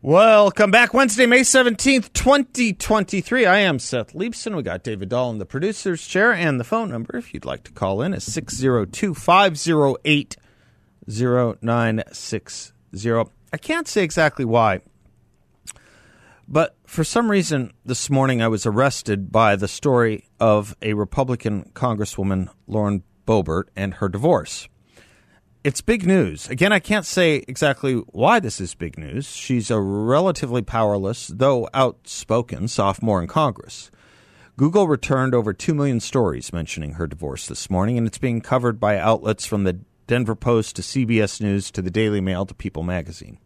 Welcome back. Wednesday, May 17th, 2023. I am Seth Leibsohn. We got David Dahl in the producer's chair, and the phone number, if you'd like to call in, is 602 508 0960. I can't say exactly why, but for some reason this morning I was arrested by the story of a Republican Congresswoman, Lauren Boebert, and her divorce it's big news. Again, I can't say exactly why this is big news. She's a relatively powerless, though outspoken, sophomore in Congress. Google returned over 2 million stories mentioning her divorce this morning, and it's being covered by outlets from the Denver Post to CBS News to the Daily Mail to People magazine.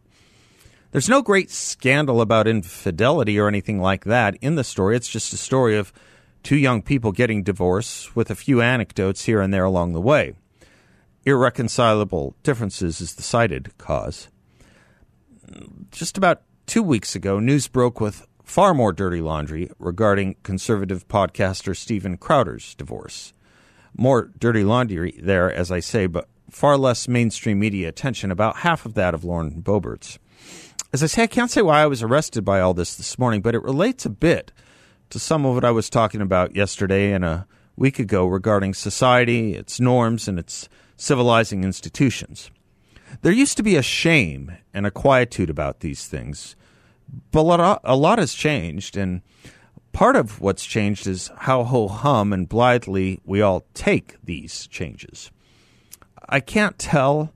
There's no great scandal about infidelity or anything like that in the story. It's just a story of two young people getting divorced with a few anecdotes here and there along the way irreconcilable differences is the cited cause. Just about two weeks ago, news broke with far more dirty laundry regarding conservative podcaster Stephen Crowder's divorce. More dirty laundry there, as I say, but far less mainstream media attention, about half of that of Lauren Boebert's. As I say, I can't say why I was arrested by all this this morning, but it relates a bit to some of what I was talking about yesterday and a week ago regarding society, its norms, and its civilizing institutions. There used to be a shame and a quietude about these things, but a lot has changed, and part of what's changed is how ho hum and blithely we all take these changes. I can't tell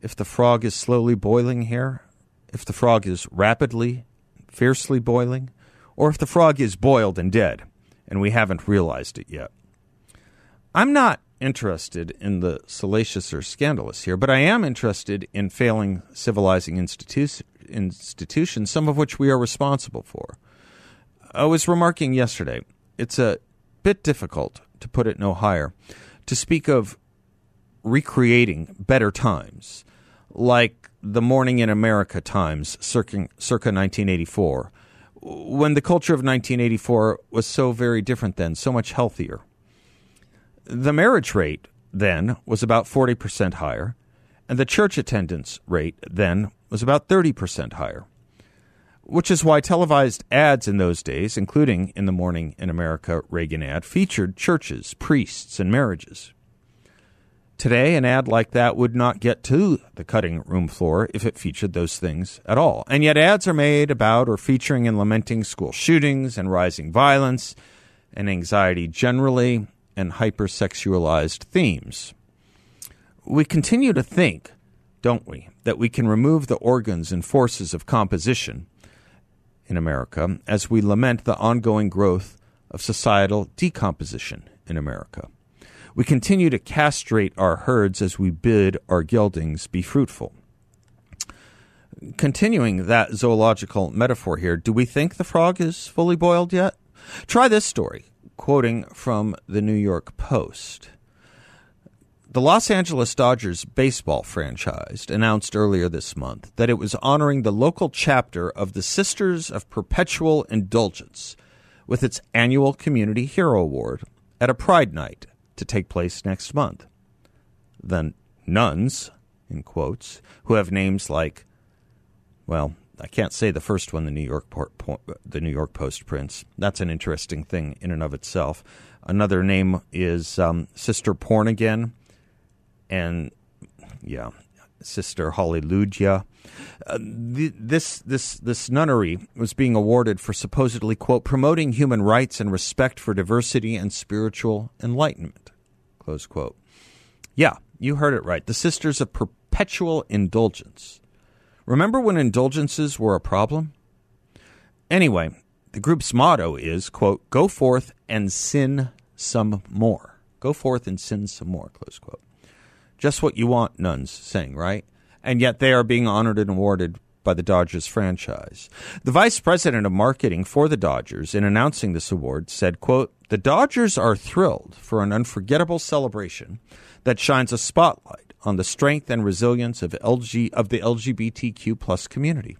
if the frog is slowly boiling here, if the frog is rapidly, fiercely boiling, or if the frog is boiled and dead, and we haven't realized it yet. I'm not interested in the salacious or scandalous here, but I am interested in failing civilizing institu- institutions, some of which we are responsible for. I was remarking yesterday, it's a bit difficult, to put it no higher, to speak of recreating better times, like the Morning in America times circa, circa 1984, when the culture of 1984 was so very different then, so much healthier. The marriage rate then was about 40% higher, and the church attendance rate then was about 30% higher. Which is why televised ads in those days, including in the Morning in America Reagan ad, featured churches, priests, and marriages. Today, an ad like that would not get to the cutting room floor if it featured those things at all. And yet, ads are made about or featuring and lamenting school shootings and rising violence and anxiety generally, and hypersexualized themes. We continue to think, don't we, that we can remove the organs and forces of composition in America as we lament the ongoing growth of societal decomposition in America. We continue to castrate our herds as we bid our geldings be fruitful. Continuing that zoological metaphor here, do we think the frog is fully boiled yet? Try this story quoting from the New York Post. The Los Angeles Dodgers baseball franchise announced earlier this month that it was honoring the local chapter of the Sisters of Perpetual Indulgence with its annual Community Hero Award at a Pride Night to take place next month. The nuns, in quotes, who have names like, well, I can't say the first one, the New York Port, the New York Post prints. That's an interesting thing in and of itself. Another name is um, Sister Porn again, and yeah, Sister Hallelujah. Uh, this this this nunnery was being awarded for supposedly quote promoting human rights and respect for diversity and spiritual enlightenment. Close quote. Yeah, you heard it right. The Sisters of Perpetual Indulgence. Remember when indulgences were a problem? Anyway, the group's motto is, quote, go forth and sin some more. Go forth and sin some more, close quote. Just what you want, nuns saying, right? and yet they are being honored and awarded by the Dodgers franchise. The vice president of marketing for the Dodgers, in announcing this award, said, quote, The Dodgers are thrilled for an unforgettable celebration that shines a spotlight on the strength and resilience of LG of the LGBTQ plus community.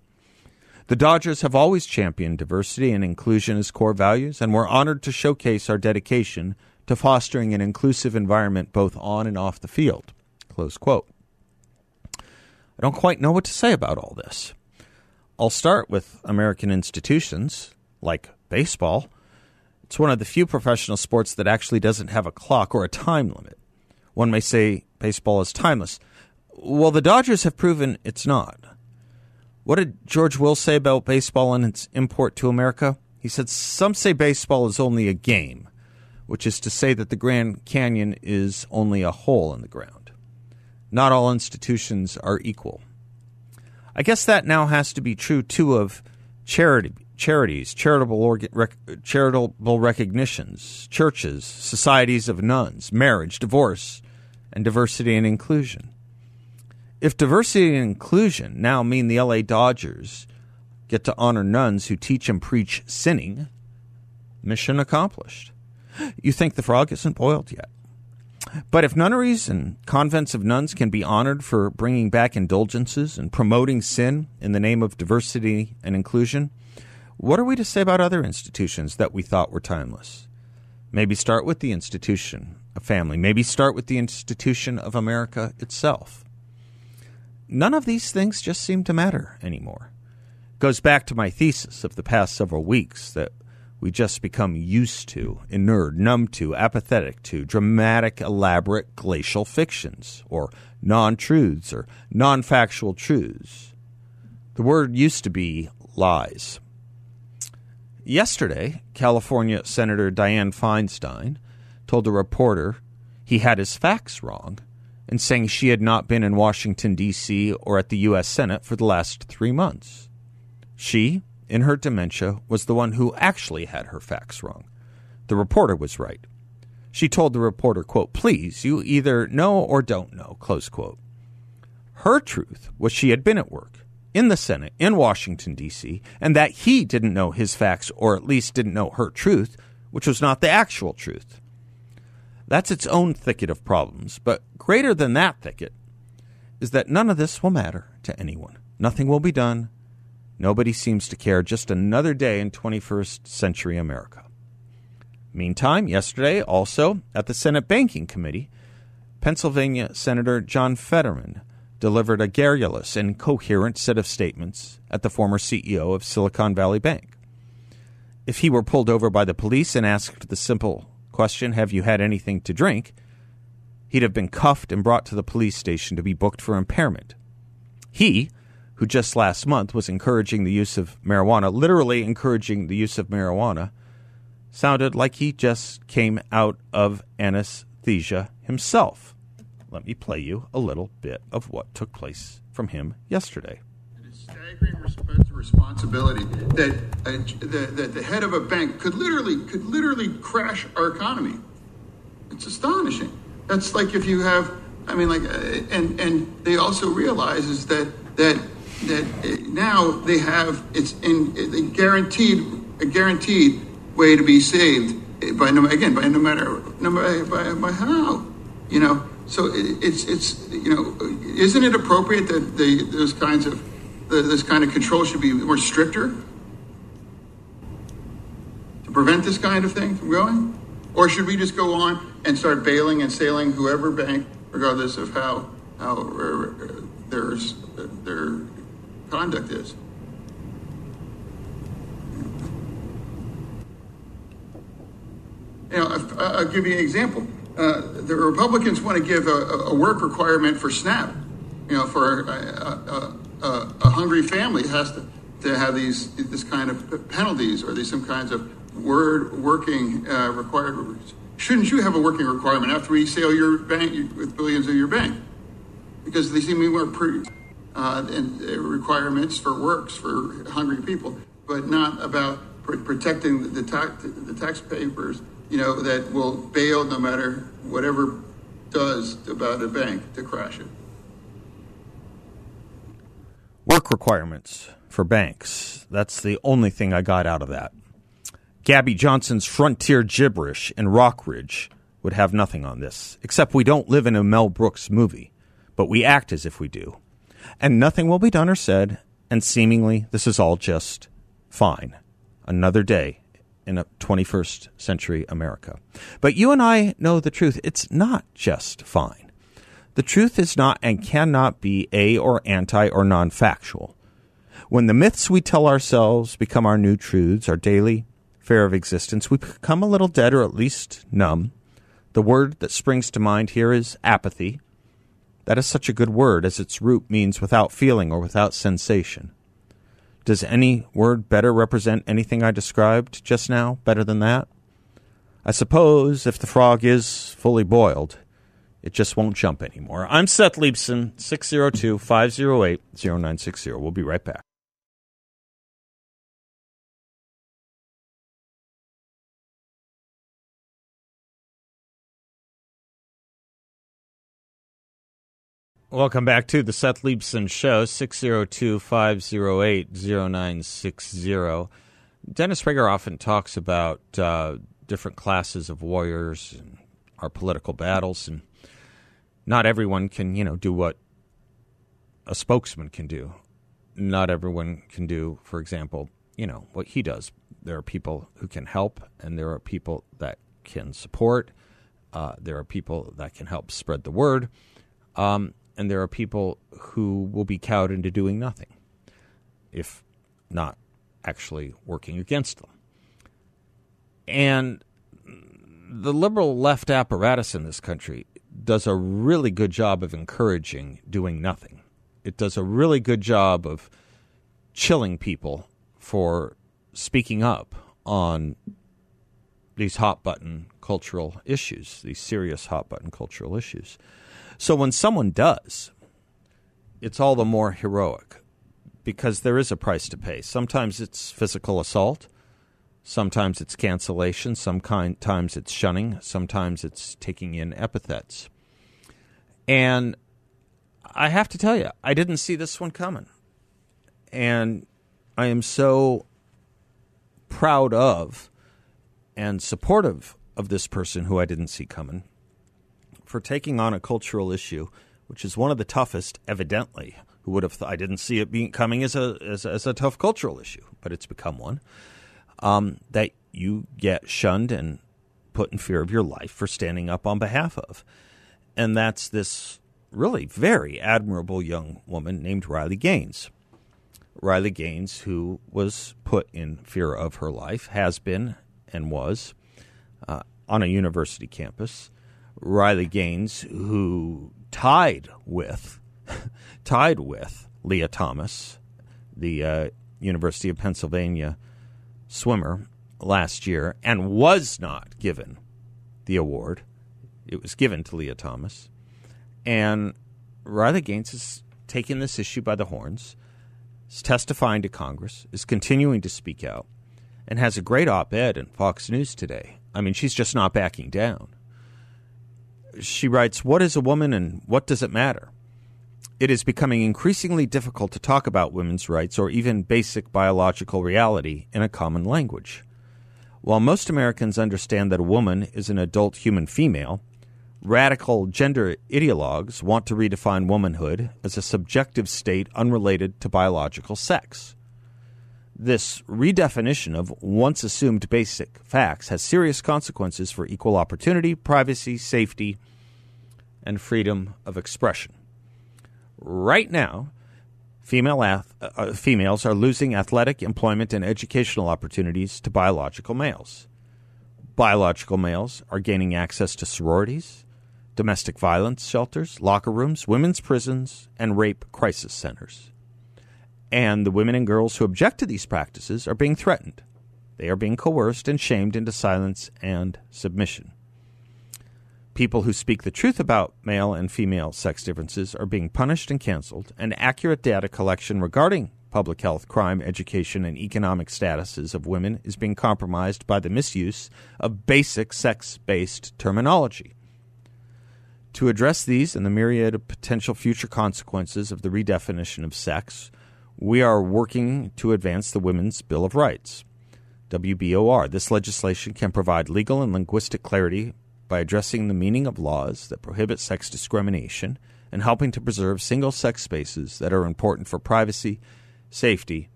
The Dodgers have always championed diversity and inclusion as core values, and we're honored to showcase our dedication to fostering an inclusive environment both on and off the field. Close quote. I don't quite know what to say about all this. I'll start with American institutions like baseball. It's one of the few professional sports that actually doesn't have a clock or a time limit. One may say baseball is timeless. Well, the Dodgers have proven it's not. What did George Will say about baseball and its import to America? He said, Some say baseball is only a game, which is to say that the Grand Canyon is only a hole in the ground. Not all institutions are equal. I guess that now has to be true too of charity, charities, charitable, rec, charitable recognitions, churches, societies of nuns, marriage, divorce, and diversity and inclusion. If diversity and inclusion now mean the LA Dodgers get to honor nuns who teach and preach sinning, mission accomplished. You think the frog isn't boiled yet. But if nunneries and convents of nuns can be honored for bringing back indulgences and promoting sin in the name of diversity and inclusion, what are we to say about other institutions that we thought were timeless? Maybe start with the institution family. Maybe start with the institution of America itself. None of these things just seem to matter anymore. Goes back to my thesis of the past several weeks that we just become used to, inured, numb to, apathetic to dramatic, elaborate glacial fictions, or non truths, or non factual truths. The word used to be lies. Yesterday, California Senator Dianne Feinstein told a reporter he had his facts wrong in saying she had not been in Washington, D.C. or at the U.S. Senate for the last three months. She, in her dementia, was the one who actually had her facts wrong. The reporter was right. She told the reporter, quote, please, you either know or don't know, close quote. Her truth was she had been at work in the Senate in Washington, D.C., and that he didn't know his facts, or at least didn't know her truth, which was not the actual truth. That's its own thicket of problems, but greater than that thicket is that none of this will matter to anyone. Nothing will be done. Nobody seems to care. Just another day in 21st century America. Meantime, yesterday, also at the Senate Banking Committee, Pennsylvania Senator John Fetterman delivered a garrulous and coherent set of statements at the former CEO of Silicon Valley Bank. If he were pulled over by the police and asked the simple question, Have you had anything to drink? he'd have been cuffed and brought to the police station to be booked for impairment. He, who just last month was encouraging the use of marijuana, literally encouraging the use of marijuana, sounded like he just came out of anesthesia himself. Let me play you a little bit of what took place from him yesterday. It staggering responsibility that, uh, the, that the head of a bank could literally could literally crash our economy. It's astonishing. That's like if you have, I mean, like, uh, and and they also realize is that that that now they have it's in a guaranteed a guaranteed way to be saved by no again by no matter no matter by, by how you know so it's it's you know isn't it appropriate that those kinds of this kind of control should be more stricter to prevent this kind of thing from going or should we just go on and start bailing and sailing whoever bank regardless of how how uh, there's their conduct is. You know, I'll give you an example. Uh, the Republicans want to give a, a, work requirement for SNAP. You know, for a, a, a, hungry family has to, to have these this kind of penalties or these some kinds of word working uh, required. Shouldn't you have a working requirement after we sell your bank with billions of your bank? Because they seem to be more pretty uh, and uh, requirements for works for hungry people, but not about pr- protecting the, the, tax, the taxpayers, you know, that will bail no matter whatever does about a bank to crash it. Work requirements for banks. That's the only thing I got out of that. Gabby Johnson's frontier gibberish in Rock Ridge would have nothing on this, except we don't live in a Mel Brooks movie, but we act as if we do. And nothing will be done or said, and seemingly this is all just fine. Another day in a 21st century America. But you and I know the truth. It's not just fine. The truth is not and cannot be a or anti or non factual. When the myths we tell ourselves become our new truths, our daily fare of existence, we become a little dead or at least numb. The word that springs to mind here is apathy. That is such a good word, as its root means without feeling or without sensation. Does any word better represent anything I described just now, better than that? I suppose if the frog is fully boiled, it just won't jump anymore. I'm Seth Leibsohn, 602 508 0960. We'll be right back. Welcome back to the Seth Leibsohn Show, 602 508 0960. Dennis Prager often talks about uh, different classes of warriors and our political battles, and not everyone can, you know, do what a spokesman can do. Not everyone can do, for example, you know, what he does. There are people who can help, and there are people that can support. Uh, there are people that can help spread the word. Um, and there are people who will be cowed into doing nothing, if not actually working against them. And the liberal left apparatus in this country does a really good job of encouraging doing nothing. It does a really good job of chilling people for speaking up on these hot button cultural issues, these serious hot button cultural issues. So when someone does, it's all the more heroic because there is a price to pay. Sometimes it's physical assault, sometimes it's cancellation, sometimes it's shunning, sometimes it's taking in epithets. And I have to tell you, I didn't see this one coming. And I am so proud of and supportive of this person who I didn't see coming for taking on a cultural issue, which is one of the toughest, evidently. Who would have? I didn't see it being coming as a as, as a tough cultural issue, but it's become one. Um, that you get shunned and put in fear of your life for standing up on behalf of, and that's this really very admirable young woman named Riley Gaines. Riley Gaines, who was put in fear of her life, has been and was uh, on a university campus Riley Gaines, who tied with tied with Lia Thomas, the uh, University of Pennsylvania swimmer last year, and was not given the award. It was given to Lia Thomas, and Riley Gaines is taking this issue by the horns, is testifying to Congress, is continuing to speak out, and has a great op-ed in Fox News today. I mean, she's just not backing down she writes, What is a woman and what does it matter? It is becoming increasingly difficult to talk about women's rights or even basic biological reality in a common language. While most Americans understand that a woman is an adult human female, radical gender ideologues want to redefine womanhood as a subjective state unrelated to biological sex. This redefinition of once assumed basic facts has serious consequences for equal opportunity, privacy, safety, and freedom of expression. Right now, female ath- uh, uh, females are losing athletic, employment, and educational opportunities to biological males. Biological males are gaining access to sororities, domestic violence shelters, locker rooms, women's prisons, and rape crisis centers. And the women and girls who object to these practices are being threatened. They are being coerced and shamed into silence and submission. People who speak the truth about male and female sex differences are being punished and canceled, and accurate data collection regarding public health, crime, education, and economic statuses of women is being compromised by the misuse of basic sex based terminology. To address these and the myriad of potential future consequences of the redefinition of sex, we are working to advance the Women's Bill of Rights. WBOR. This legislation can provide legal and linguistic clarity by addressing the meaning of laws that prohibit sex discrimination and helping to preserve single sex spaces that are important for privacy, safety,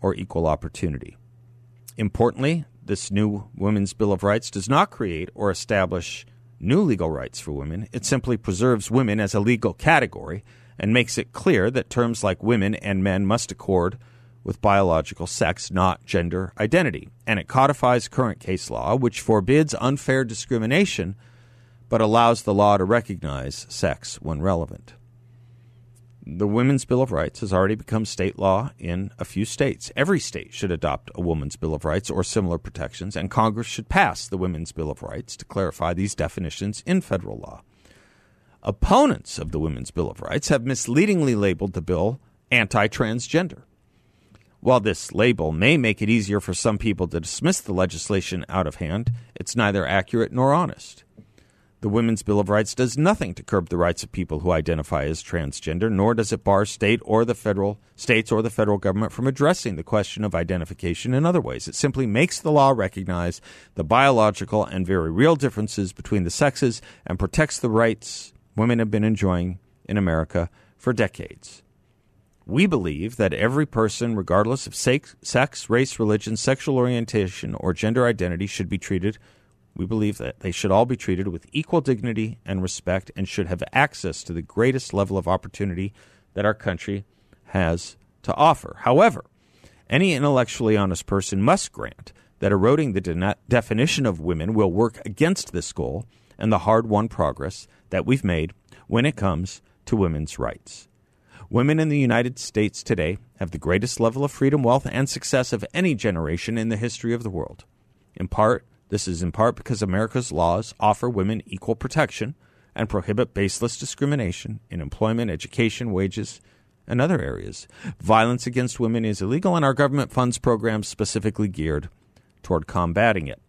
or equal opportunity. Importantly, this new Women's Bill of Rights does not create or establish new legal rights for women. It simply preserves women as a legal category and makes it clear that terms like women and men must accord with biological sex, not gender identity. And it codifies current case law, which forbids unfair discrimination but allows the law to recognize sex when relevant. The Women's Bill of Rights has already become state law in a few states. Every state should adopt a Women's Bill of Rights or similar protections, and Congress should pass the Women's Bill of Rights to clarify these definitions in federal law. Opponents of the Women's Bill of Rights have misleadingly labeled the bill anti transgender. While this label may make it easier for some people to dismiss the legislation out of hand, it's neither accurate nor honest. The Women's Bill of Rights does nothing to curb the rights of people who identify as transgender, nor does it bar state or the federal states or the federal government from addressing the question of identification in other ways. It simply makes the law recognize the biological and very real differences between the sexes and protects the rights women have been enjoying in America for decades. We believe that every person, regardless of sex, race, religion, sexual orientation, or gender identity, should be treated we believe that they should all be treated with equal dignity and respect and should have access to the greatest level of opportunity that our country has to offer. However, any intellectually honest person must grant that eroding the de- definition of women will work against this goal and the hard won progress that we've made when it comes to women's rights. Women in the United States today have the greatest level of freedom, wealth, and success of any generation in the history of the world. In part, this is in part because America's laws offer women equal protection and prohibit baseless discrimination in employment, education, wages, and other areas. Violence against women is illegal, and our government funds programs specifically geared toward combating it.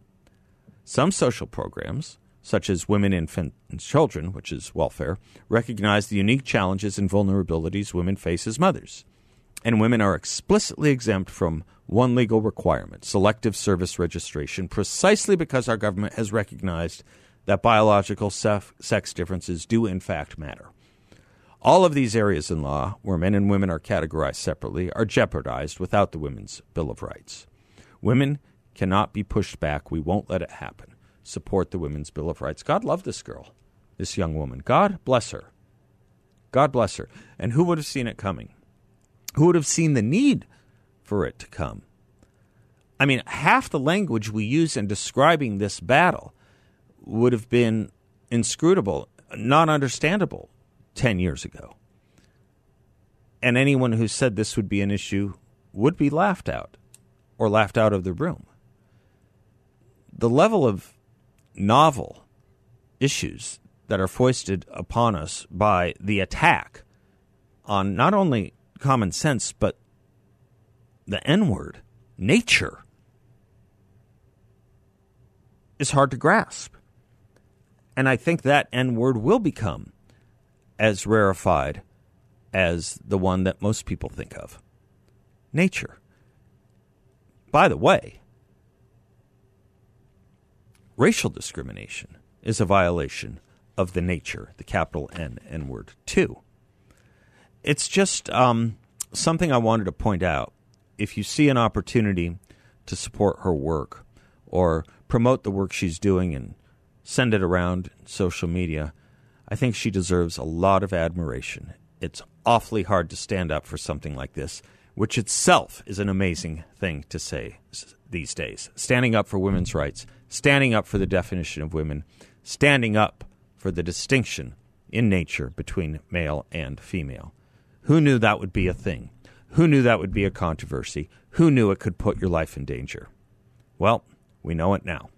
Some social programs, such as Women, Infant, and Children, which is welfare, recognize the unique challenges and vulnerabilities women face as mothers. And women are explicitly exempt from one legal requirement selective service registration, precisely because our government has recognized that biological sex differences do, in fact, matter. All of these areas in law, where men and women are categorized separately, are jeopardized without the Women's Bill of Rights. Women cannot be pushed back. We won't let it happen. Support the Women's Bill of Rights. God love this girl, this young woman. God bless her. God bless her. And who would have seen it coming? Who would have seen the need for it to come. I mean, half the language we use in describing this battle would have been inscrutable, not understandable 10 years ago. And anyone who said this would be an issue would be laughed out or laughed out of the room. The level of novel issues that are foisted upon us by the attack on not only common sense, but the N word, nature, is hard to grasp. And I think that N word will become as rarefied as the one that most people think of nature. By the way, racial discrimination is a violation of the nature, the capital N N word, too. It's just um, something I wanted to point out if you see an opportunity to support her work or promote the work she's doing and send it around social media, I think she deserves a lot of admiration. It's awfully hard to stand up for something like this, which itself is an amazing thing to say these days. Standing up for women's rights, standing up for the definition of women, standing up for the distinction in nature between male and female. Who knew that would be a thing? Who knew that would be a controversy? Who knew it could put your life in danger? Well, we know it now.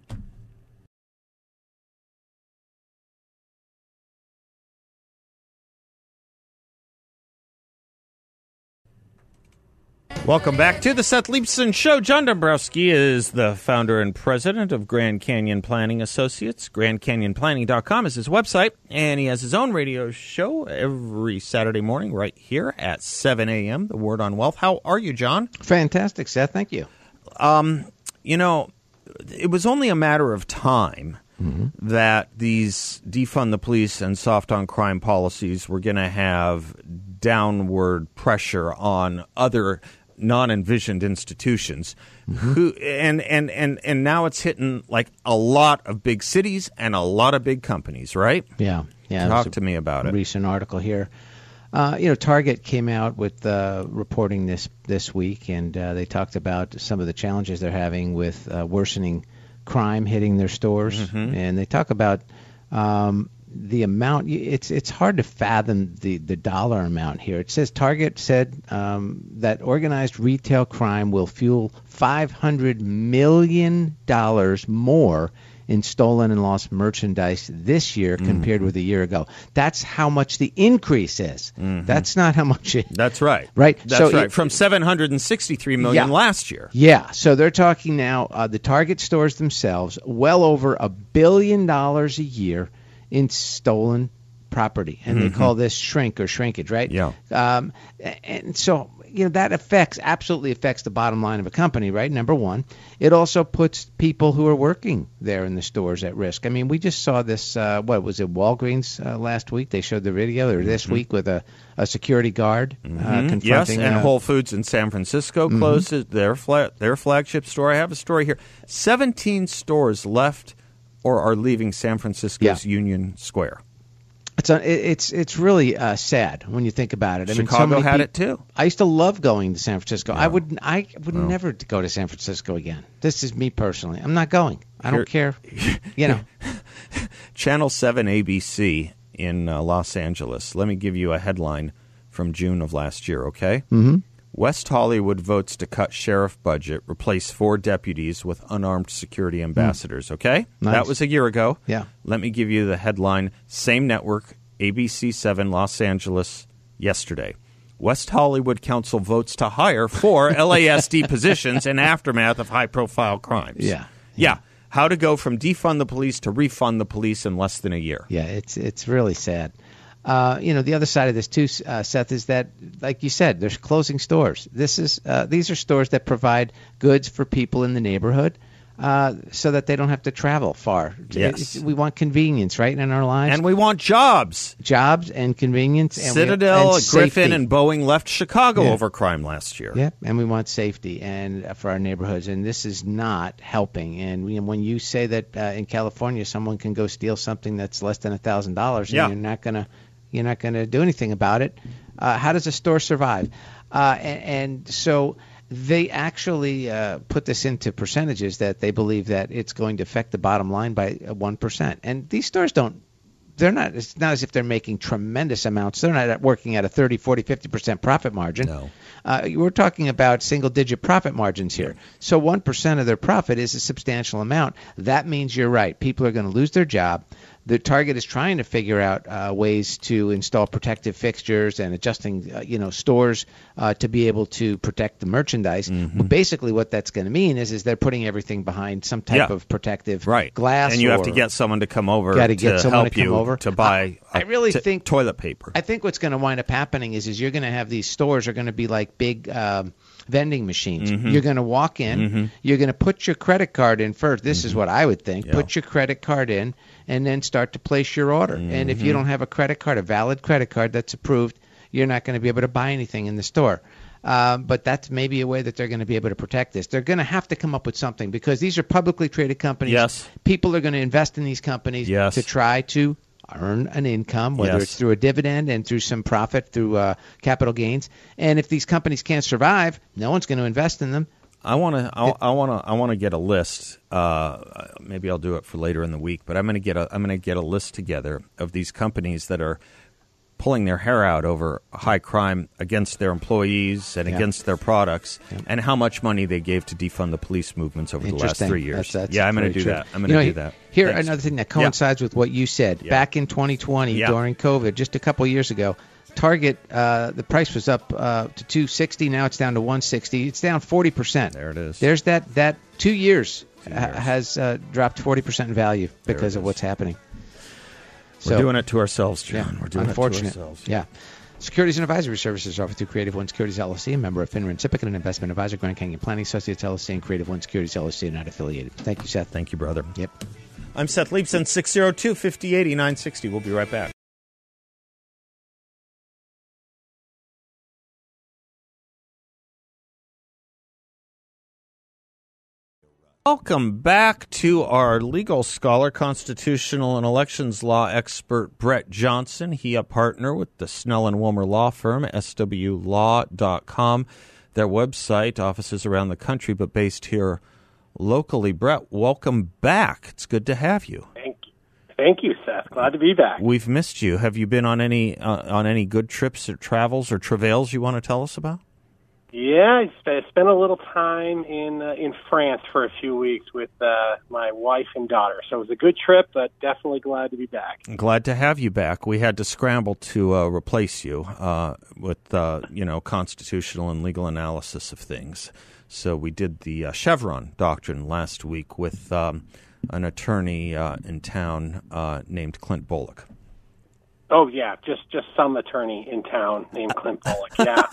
Welcome back to the Seth Leibsohn Show. John Dombroski is the founder and president of Grand Canyon Planning Associates. GrandCanyonPlanning.com is his website, and he has his own radio show every Saturday morning right here at 7 a.m. The Word on Wealth. How are you, John? Fantastic, Seth. Thank you. Um, you know, it was only a matter of time mm-hmm. that these defund the police and soft on crime policies were going to have downward pressure on other non-envisioned institutions who and, and and and now it's hitting like a lot of big cities and a lot of big companies right Yeah, yeah. Talk to me about it. Recent article here. Uh, you know, Target came out with uh, reporting this this week, and uh, they talked about some of the challenges they're having with uh, worsening crime hitting their stores, Mm-hmm. and they talk about um, the amount. It's it's hard to fathom the the dollar amount here. It says Target said um, that organized retail crime will fuel 500 million dollars more in stolen and lost merchandise this year Mm-hmm. compared with a year ago. That's how much the increase is. That's not how much it. that's right Right. that's So right it- from 763 million Yeah. last year Yeah, so they're talking now. Uh, the Target stores themselves, well over a billion dollars a year in stolen property, and they call this shrink or shrinkage, right? Yeah. Um, and so you know that affects absolutely affects the bottom line of a company, right? Number one, it also puts people who are working there in the stores at risk. I mean, we just saw this. Uh, what was it? Walgreens uh, last week. They showed the video, or this week with a, a security guard uh, confronting. Yes, and uh, Whole Foods in San Francisco closes their fla- their flagship store. I have a story here. Seventeen stores left or are leaving San Francisco's Yeah. Union Square. It's a, it's it's really uh, sad when you think about it. I mean, so Chicago had it too. I used to love going to San Francisco. I would I would never go to San Francisco again. This is me personally. I'm not going. I don't care. You know. Channel 7 ABC in uh, Los Angeles. Let me give you a headline from June of last year, okay? Mm-hmm. West Hollywood votes to cut sheriff budget, replace four deputies with unarmed security hmm. ambassadors, okay? Nice. That was a year ago. Yeah. Let me give you the headline. Same network, ABC 7 Los Angeles, yesterday. West Hollywood Council votes to hire four LASD positions in aftermath of high profile crimes. Yeah. Yeah. How to go from defund the police to refund the police in less than a year. Yeah, it's it's really sad. Uh, you know, the other side of this too, uh, Seth, is that, like you said, there's closing stores. This is uh, these are stores that provide goods for people in the neighborhood, uh, so that they don't have to travel far. Yes. We want convenience, right, in our lives, And we want jobs. jobs and convenience. And we- Citadel, and Griffin, and Boeing left Chicago Yeah. over crime last year. Yeah, and we want safety and uh, for our neighborhoods, and this is not helping. And you know, when you say that uh, in California someone can go steal something that's less than a thousand dollars, Yeah. and you're not gonna you're not gonna do anything about it, uh, how does a store survive? Uh, and, and so they actually uh, put this into percentages that they believe that it's going to affect the bottom line by one percent. And these stores don't they're not it's not as if they're making tremendous amounts. They're not working at a 30 40 50% profit margin. No. uh, we're talking about single digit profit margins here. So 1% of their profit is a substantial amount. That means you're right. People are going to lose their job the target is trying to figure out uh, ways to install protective fixtures and adjusting uh, you know stores uh, to be able to protect the merchandise but basically what that's going to mean is is they're putting everything behind some type Yeah. of protective Right. glass And you have to get someone to come over Gotta get someone help to come you over. to buy I- I really t- think- toilet paper. I think what's going to wind up happening is is you're going to have these stores are going to be like big um, vending machines. Mm-hmm. You're going to walk in, you're going to put your credit card in first. This Mm-hmm. is what I would think. Put your credit card in and then start to place your order. And if you Mm-hmm. don't have a credit card, a valid credit card that's approved, you're not going to be able to buy anything in the store. Um, but that's maybe a way that they're going to be able to protect this. They're going to have to come up with something because these are publicly traded companies. Yes. People are going to invest in these companies Yes. to try to earn an income, whether Yes. it's through a dividend and through some profit through uh, capital gains. And if these companies can't survive, no one's going to invest in them. I want to. I want to. I want to get a list. Uh, maybe I'll do it for later in the week. But I'm going to get a. I'm going to get a list together of these companies that are pulling their hair out over high crime against their employees and Yeah. against their products, and how much money they gave to defund the police movements over the last three years. That's- that's yeah, I'm going to do true. that. I'm going You to know, do that. Here, Thanks. another thing that Yeah. coincides with what you said. Yeah. Back in 2020, Yeah. during COVID, just a couple years ago, Target, uh, the price was up uh, to 260. Now it's down to 160. It's down 40 percent. There it is. There's that that two years, ha- has uh, dropped 40 percent in value because of what's happening. We're doing it to ourselves, John. Yeah, We're doing unfortunate. it to ourselves. Yeah. Securities and advisory services offered through Creative One Securities LLC, a member of FINRA and SIPC, and an investment advisor, Grand Canyon Planning Associates LLC, and Creative One Securities LLC, are not affiliated. Thank you, Seth. Thank you, brother. Yep. I'm Seth Leibsohn, 602 5080 960. We'll be right back. Welcome back to our legal scholar, constitutional and elections law expert Brett Johnson. He a partner with the Snell and Wilmer law firm, swlaw.com. Their website, offices around the country, but based here locally. Brett, welcome back. It's good to have you. Thank you. Thank you, Seth. Glad to be back. We've missed you. Have you been on any uh, on any good trips or travels or travails you want to tell us about? Yeah, I spent a little time in uh, in France for a few weeks with uh, my wife and daughter. So it was a good trip, but definitely glad to be back. Glad to have you back. We had to scramble to uh, replace you uh, with uh, you know constitutional and legal analysis of things. So we did the uh, Chevron doctrine last week with um, an attorney in town named Clint Bolick. Oh yeah, just just some attorney in town named Clint Bolick. Yeah,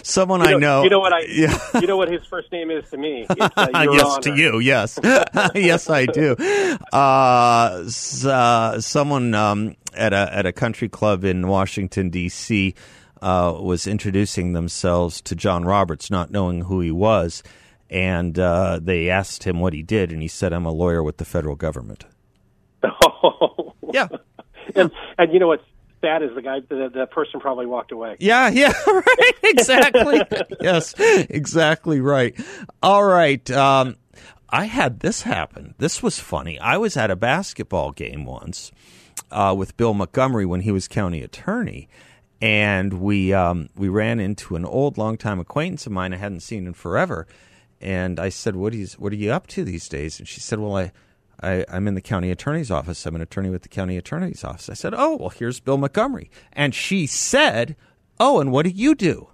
Someone you I know. You know what I? Yeah. You know what his first name is to me? It's, uh, yes, Honor. to you. Yes, yes, I do. Uh, uh, someone um, at a at a country club in Washington D.C. Uh, was introducing themselves to John Roberts, not knowing who he was, and uh, they asked him what he did, and he said, "I'm a lawyer with the federal government." Yeah, and, and you know what's sad is the guy, the, the person probably walked away. Yeah, yeah, right. Exactly. yes, exactly right. All right. Um, I had this happen. This was funny. I was at a basketball game once uh, with Bill Montgomery when he was county attorney, and we um, we ran into an old, longtime acquaintance of mine I hadn't seen in forever. And I said, "What is what are you up to these days?" And she said, "Well, I." I, I'm in the county attorney's office. I'm an attorney with the county attorney's office. I said, Oh, well, here's Bill Montgomery. And she said, Oh, and what do you do?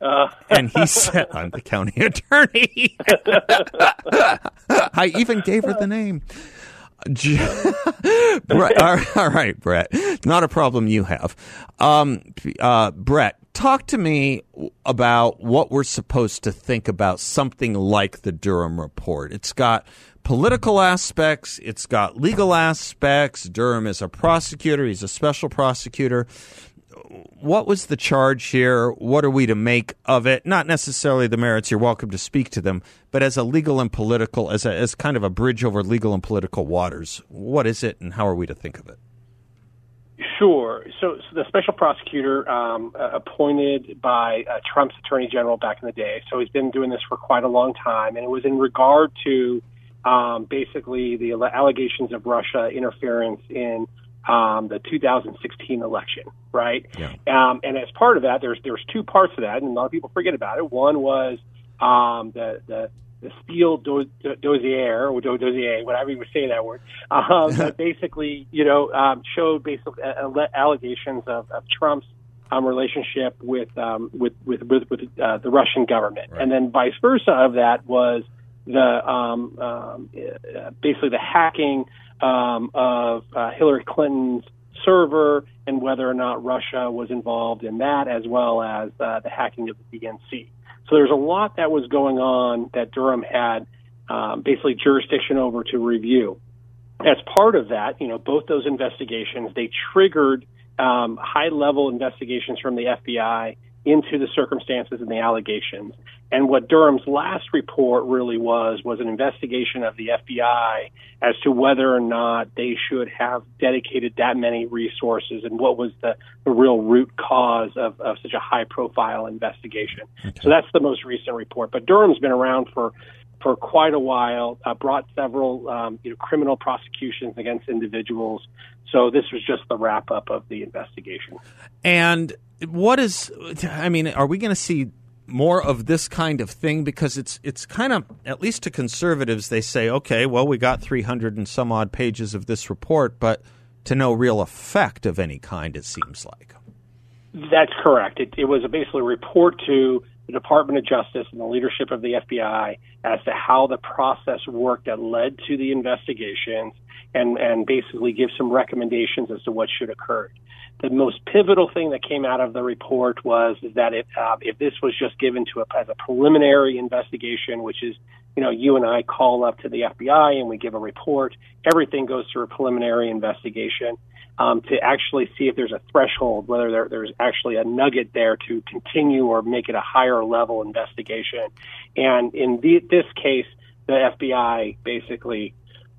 Uh, And he said, I'm the county attorney. I even gave her the name. Brett, all right, all right, Brett. Not a problem you have. Um, uh, Brett, talk to me about what we're supposed to think about something like the Durham report. It's got political aspects, it's got legal aspects. Durham is a prosecutor, he's a special prosecutor what was the charge here? What are we to make of it? Not necessarily the merits. You're welcome to speak to them, but as a legal and political, as a, as kind of a bridge over legal and political waters. What is it, and how are we to think of it? Sure. So, so the special prosecutor um, uh, appointed by uh, Trump's attorney general back in the day. So he's been doing this for quite a long time, and it was in regard to um, basically the allegations of Russia interference in um, the 2016 election, right? Yeah. Um, and as part of that, there's there's two parts of that, and a lot of people forget about it. One was um, the the the Steele do- do- dossier or do- dossier, whatever you would say that word, um, that basically, you know, um, showed basically uh, uh, allegations of, of Trump's um, relationship with um, with with with, with uh, the Russian government, and then vice versa of that was the um, um, basically the hacking um, of uh, Hillary Clinton's server and whether or not Russia was involved in that, as well as uh, the hacking of the DNC. So there's a lot that was going on that Durham had um, basically jurisdiction over to review. As part of that, you know, both those investigations they triggered um, high-level investigations from the FBI into the circumstances and the allegations. And what Durham's last report really was was an investigation of the FBI as to whether or not they should have dedicated that many resources and what was the, the real root cause of, of such a high profile investigation. So that's the most recent report. But Durham's been around for for quite a while, uh, brought several um, you know, criminal prosecutions against individuals. So this was just the wrap up of the investigation. And what is? I mean, are we going to see more of this kind of thing? Because it's it's kind of at least to conservatives, they say, okay, well, we got three hundred and some odd pages of this report, but to no real effect of any kind. It seems like. That's correct. It, it was basically a report to the Department of Justice and the leadership of the FBI as to how the process worked that led to the investigations and, and basically give some recommendations as to what should occur. The most pivotal thing that came out of the report was that if, uh, if this was just given to a, as a preliminary investigation, which is, you know, you and I call up to the FBI and we give a report, everything goes through a preliminary investigation um, to actually see if there's a threshold, whether there, there's actually a nugget there to continue or make it a higher level investigation. And in the, this case, the FBI basically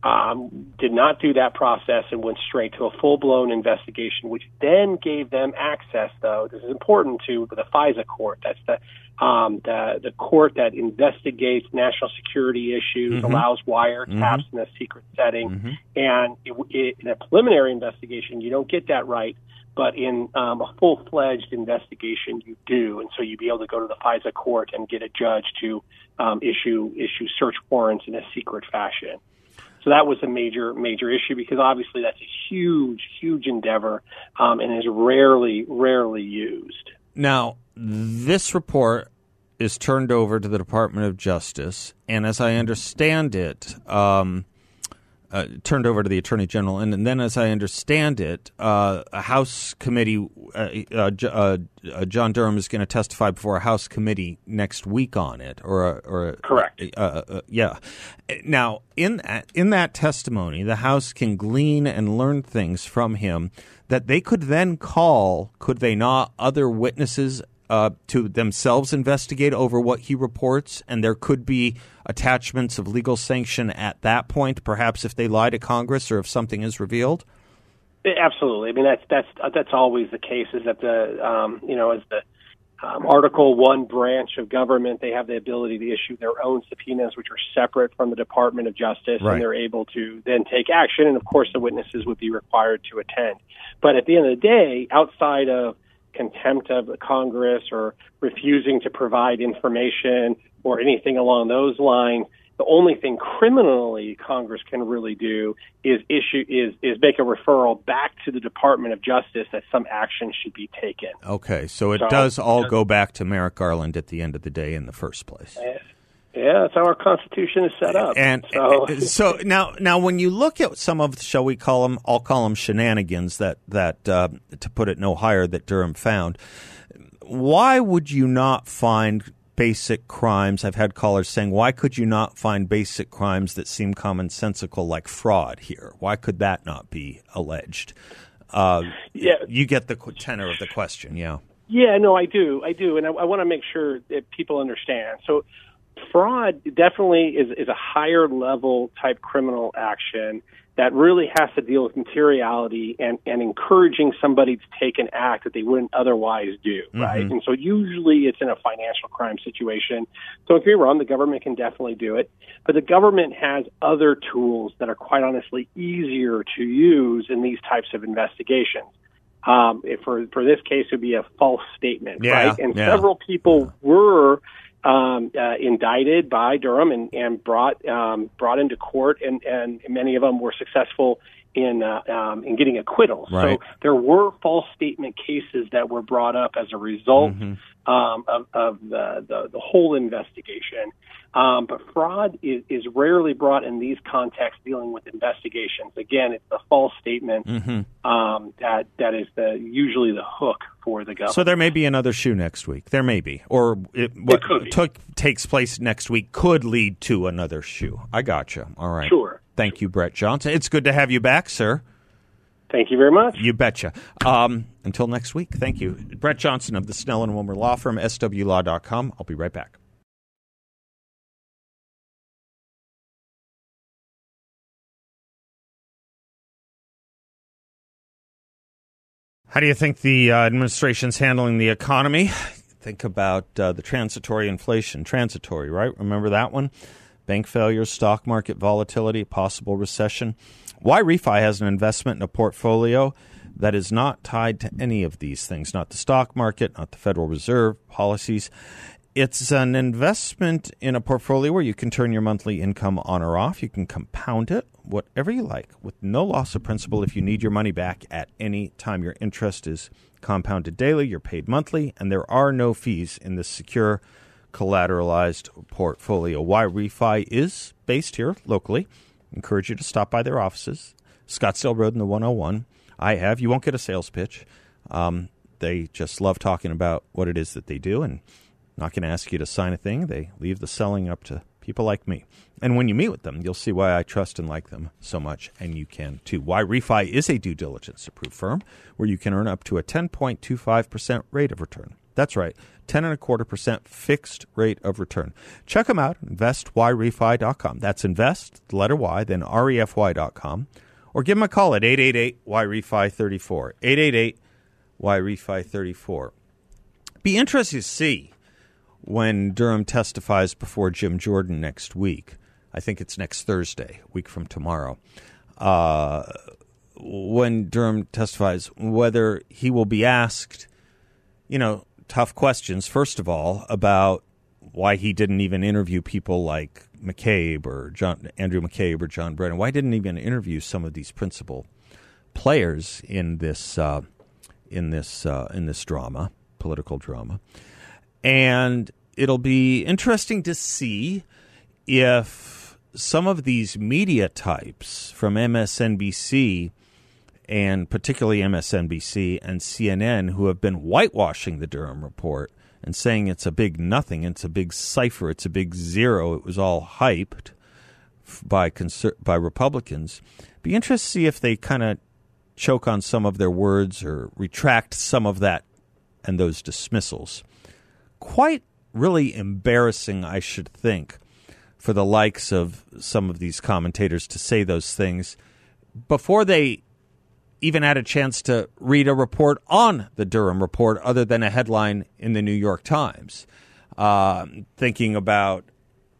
um, did not do that process and went straight to a full blown investigation, which then gave them access, though, this is important to the FISA court. That's the um, the, the court that investigates national security issues, mm-hmm. allows wiretaps mm-hmm. in a secret setting. Mm-hmm. And it, it, in a preliminary investigation, you don't get that right. But in um, a full fledged investigation, you do. And so you'd be able to go to the FISA court and get a judge to um, issue issue search warrants in a secret fashion. So that was a major, major issue because obviously that's a huge, huge endeavor um, and is rarely, rarely used. Now, this report is turned over to the Department of Justice, and as I understand it, um, uh, turned over to the Attorney General, and, and then, as I understand it, uh, a House committee, uh, uh, uh, uh John Durham is going to testify before a House committee next week on it, or or correct, yeah. Now, in in that testimony, the House can glean and learn things from him that they could then call, could they not, other witnesses uh, to themselves investigate over what he reports, and there could be attachments of legal sanction at that point, perhaps if they lie to Congress or if something is revealed? Absolutely. I mean, that's that's that's always the case. Is that the um, you know as the um, Article One branch of government, they have the ability to issue their own subpoenas, which are separate from the Department of Justice, right. and they're able to then take action. And of course, the witnesses would be required to attend. But at the end of the day, outside of contempt of Congress or refusing to provide information or anything along those lines. The only thing criminally Congress can really do is issue is is make a referral back to the Department of Justice that some action should be taken. Okay, so it so, does all go back to Merrick Garland at the end of the day in the first place. Yeah, that's how our Constitution is set up. And so, so now, now, when you look at some of, shall we call them? I'll call them shenanigans that that, uh, to put it no higher, that Durham found. Why would you not find basic crimes? I've had callers saying, why could you not find basic crimes that seem commonsensical, like fraud here? Why could that not be alleged? Uh, yeah, you get the tenor of the question. Yeah. Yeah, no, I do, I do, and I, I want to make sure that people understand. So, fraud definitely is, is a higher level type criminal action that really has to deal with materiality and, and encouraging somebody to take an act that they wouldn't otherwise do, mm-hmm. right? And so usually it's in a financial crime situation. Don't get me wrong, the government can definitely do it, but the government has other tools that are quite honestly easier to use in these types of investigations. Um, for for this case, it would be a false statement, yeah, right? And yeah. several people were um, uh, indicted by Durham and, and brought um, brought into court, and, and many of them were successful in uh, um, in getting acquittals. Right. So there were false statement cases that were brought up as a result mm-hmm. Um, of, of the, the, the whole investigation. Um, but fraud is, is rarely brought in these contexts dealing with investigations. Again, it's the false statement mm-hmm. um, that that is the usually the hook for the government. So there may be another shoe next week. There may be, or it, what it took takes place next week could lead to another shoe. I gotcha. All right. Sure. Thank you, Brett Johnson. It's good to have you back, sir. Thank you very much. You betcha. Um, until next week, thank you. Brett Johnson of the Snell and Wilmer Law Firm, swlaw.com. I'll be right back. How do you think the uh, administration's handling the economy? Think about uh, the transitory inflation. Transitory, right? Remember that one? Bank failures, stock market volatility, possible recession. YRefy has an investment in a portfolio that is not tied to any of these things, not the stock market, not the Federal Reserve policies. It's an investment in a portfolio where you can turn your monthly income on or off. You can compound it, whatever you like, with no loss of principal if you need your money back at any time. Your interest is compounded daily, you're paid monthly, and there are no fees in this secure collateralized portfolio. YRefy is based here locally. Encourage you to stop by their offices, Scottsdale Road in the 101. I have. You won't get a sales pitch. Um, they just love talking about what it is that they do and not going to ask you to sign a thing. They leave the selling up to people like me. And when you meet with them, you'll see why I trust and like them so much, and you can too. YRefy is a due diligence approved firm where you can earn up to a 10.25% rate of return. That's right, 10 and a quarter percent fixed rate of return. Check them out, investyrefy.com. That's invest, the letter Y, then refy.com. Or give them a call at 888 YRefy 34. 888 YRefy 34. Be interested to see when Durham testifies before Jim Jordan next week. I think it's next Thursday, week from tomorrow. Uh, when Durham testifies, whether he will be asked, you know, tough questions, first of all, about why he didn't even interview people like McCabe or John Andrew McCabe or John Brennan. Why didn't he even interview some of these principal players in this uh, in this uh, in this drama, political drama, and it'll be interesting to see if some of these media types from MSNBC and particularly MSNBC and CNN, who have been whitewashing the Durham report and saying it's a big nothing, it's a big cipher, it's a big zero, it was all hyped by conser- by Republicans. Be interested to see if they kind of choke on some of their words or retract some of that and those dismissals. Quite really embarrassing, I should think, for the likes of some of these commentators to say those things before they even had a chance to read a report on the Durham report other than a headline in the New York Times, uh, thinking about,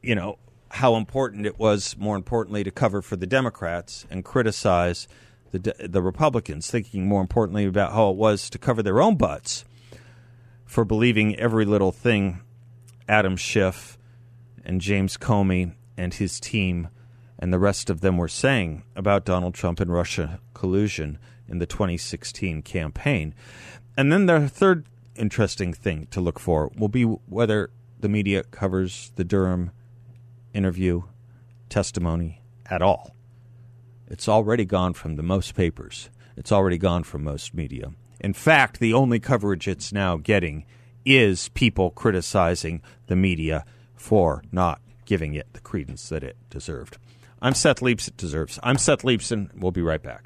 you know, how important it was, more importantly, to cover for the Democrats and criticize the, the Republicans, thinking more importantly about how it was to cover their own butts for believing every little thing Adam Schiff and James Comey and his team and the rest of them were saying about Donald Trump and Russia collusion in the 2016 campaign. And then the third interesting thing to look for will be whether the media covers the Durham interview testimony at all. It's already gone from the most papers. It's already gone from most media. In fact, the only coverage it's now getting is people criticizing the media for not giving it the credence that it deserved. I'm Seth Leibsohn. It deserves. I'm Seth Leibsohn. We'll be right back.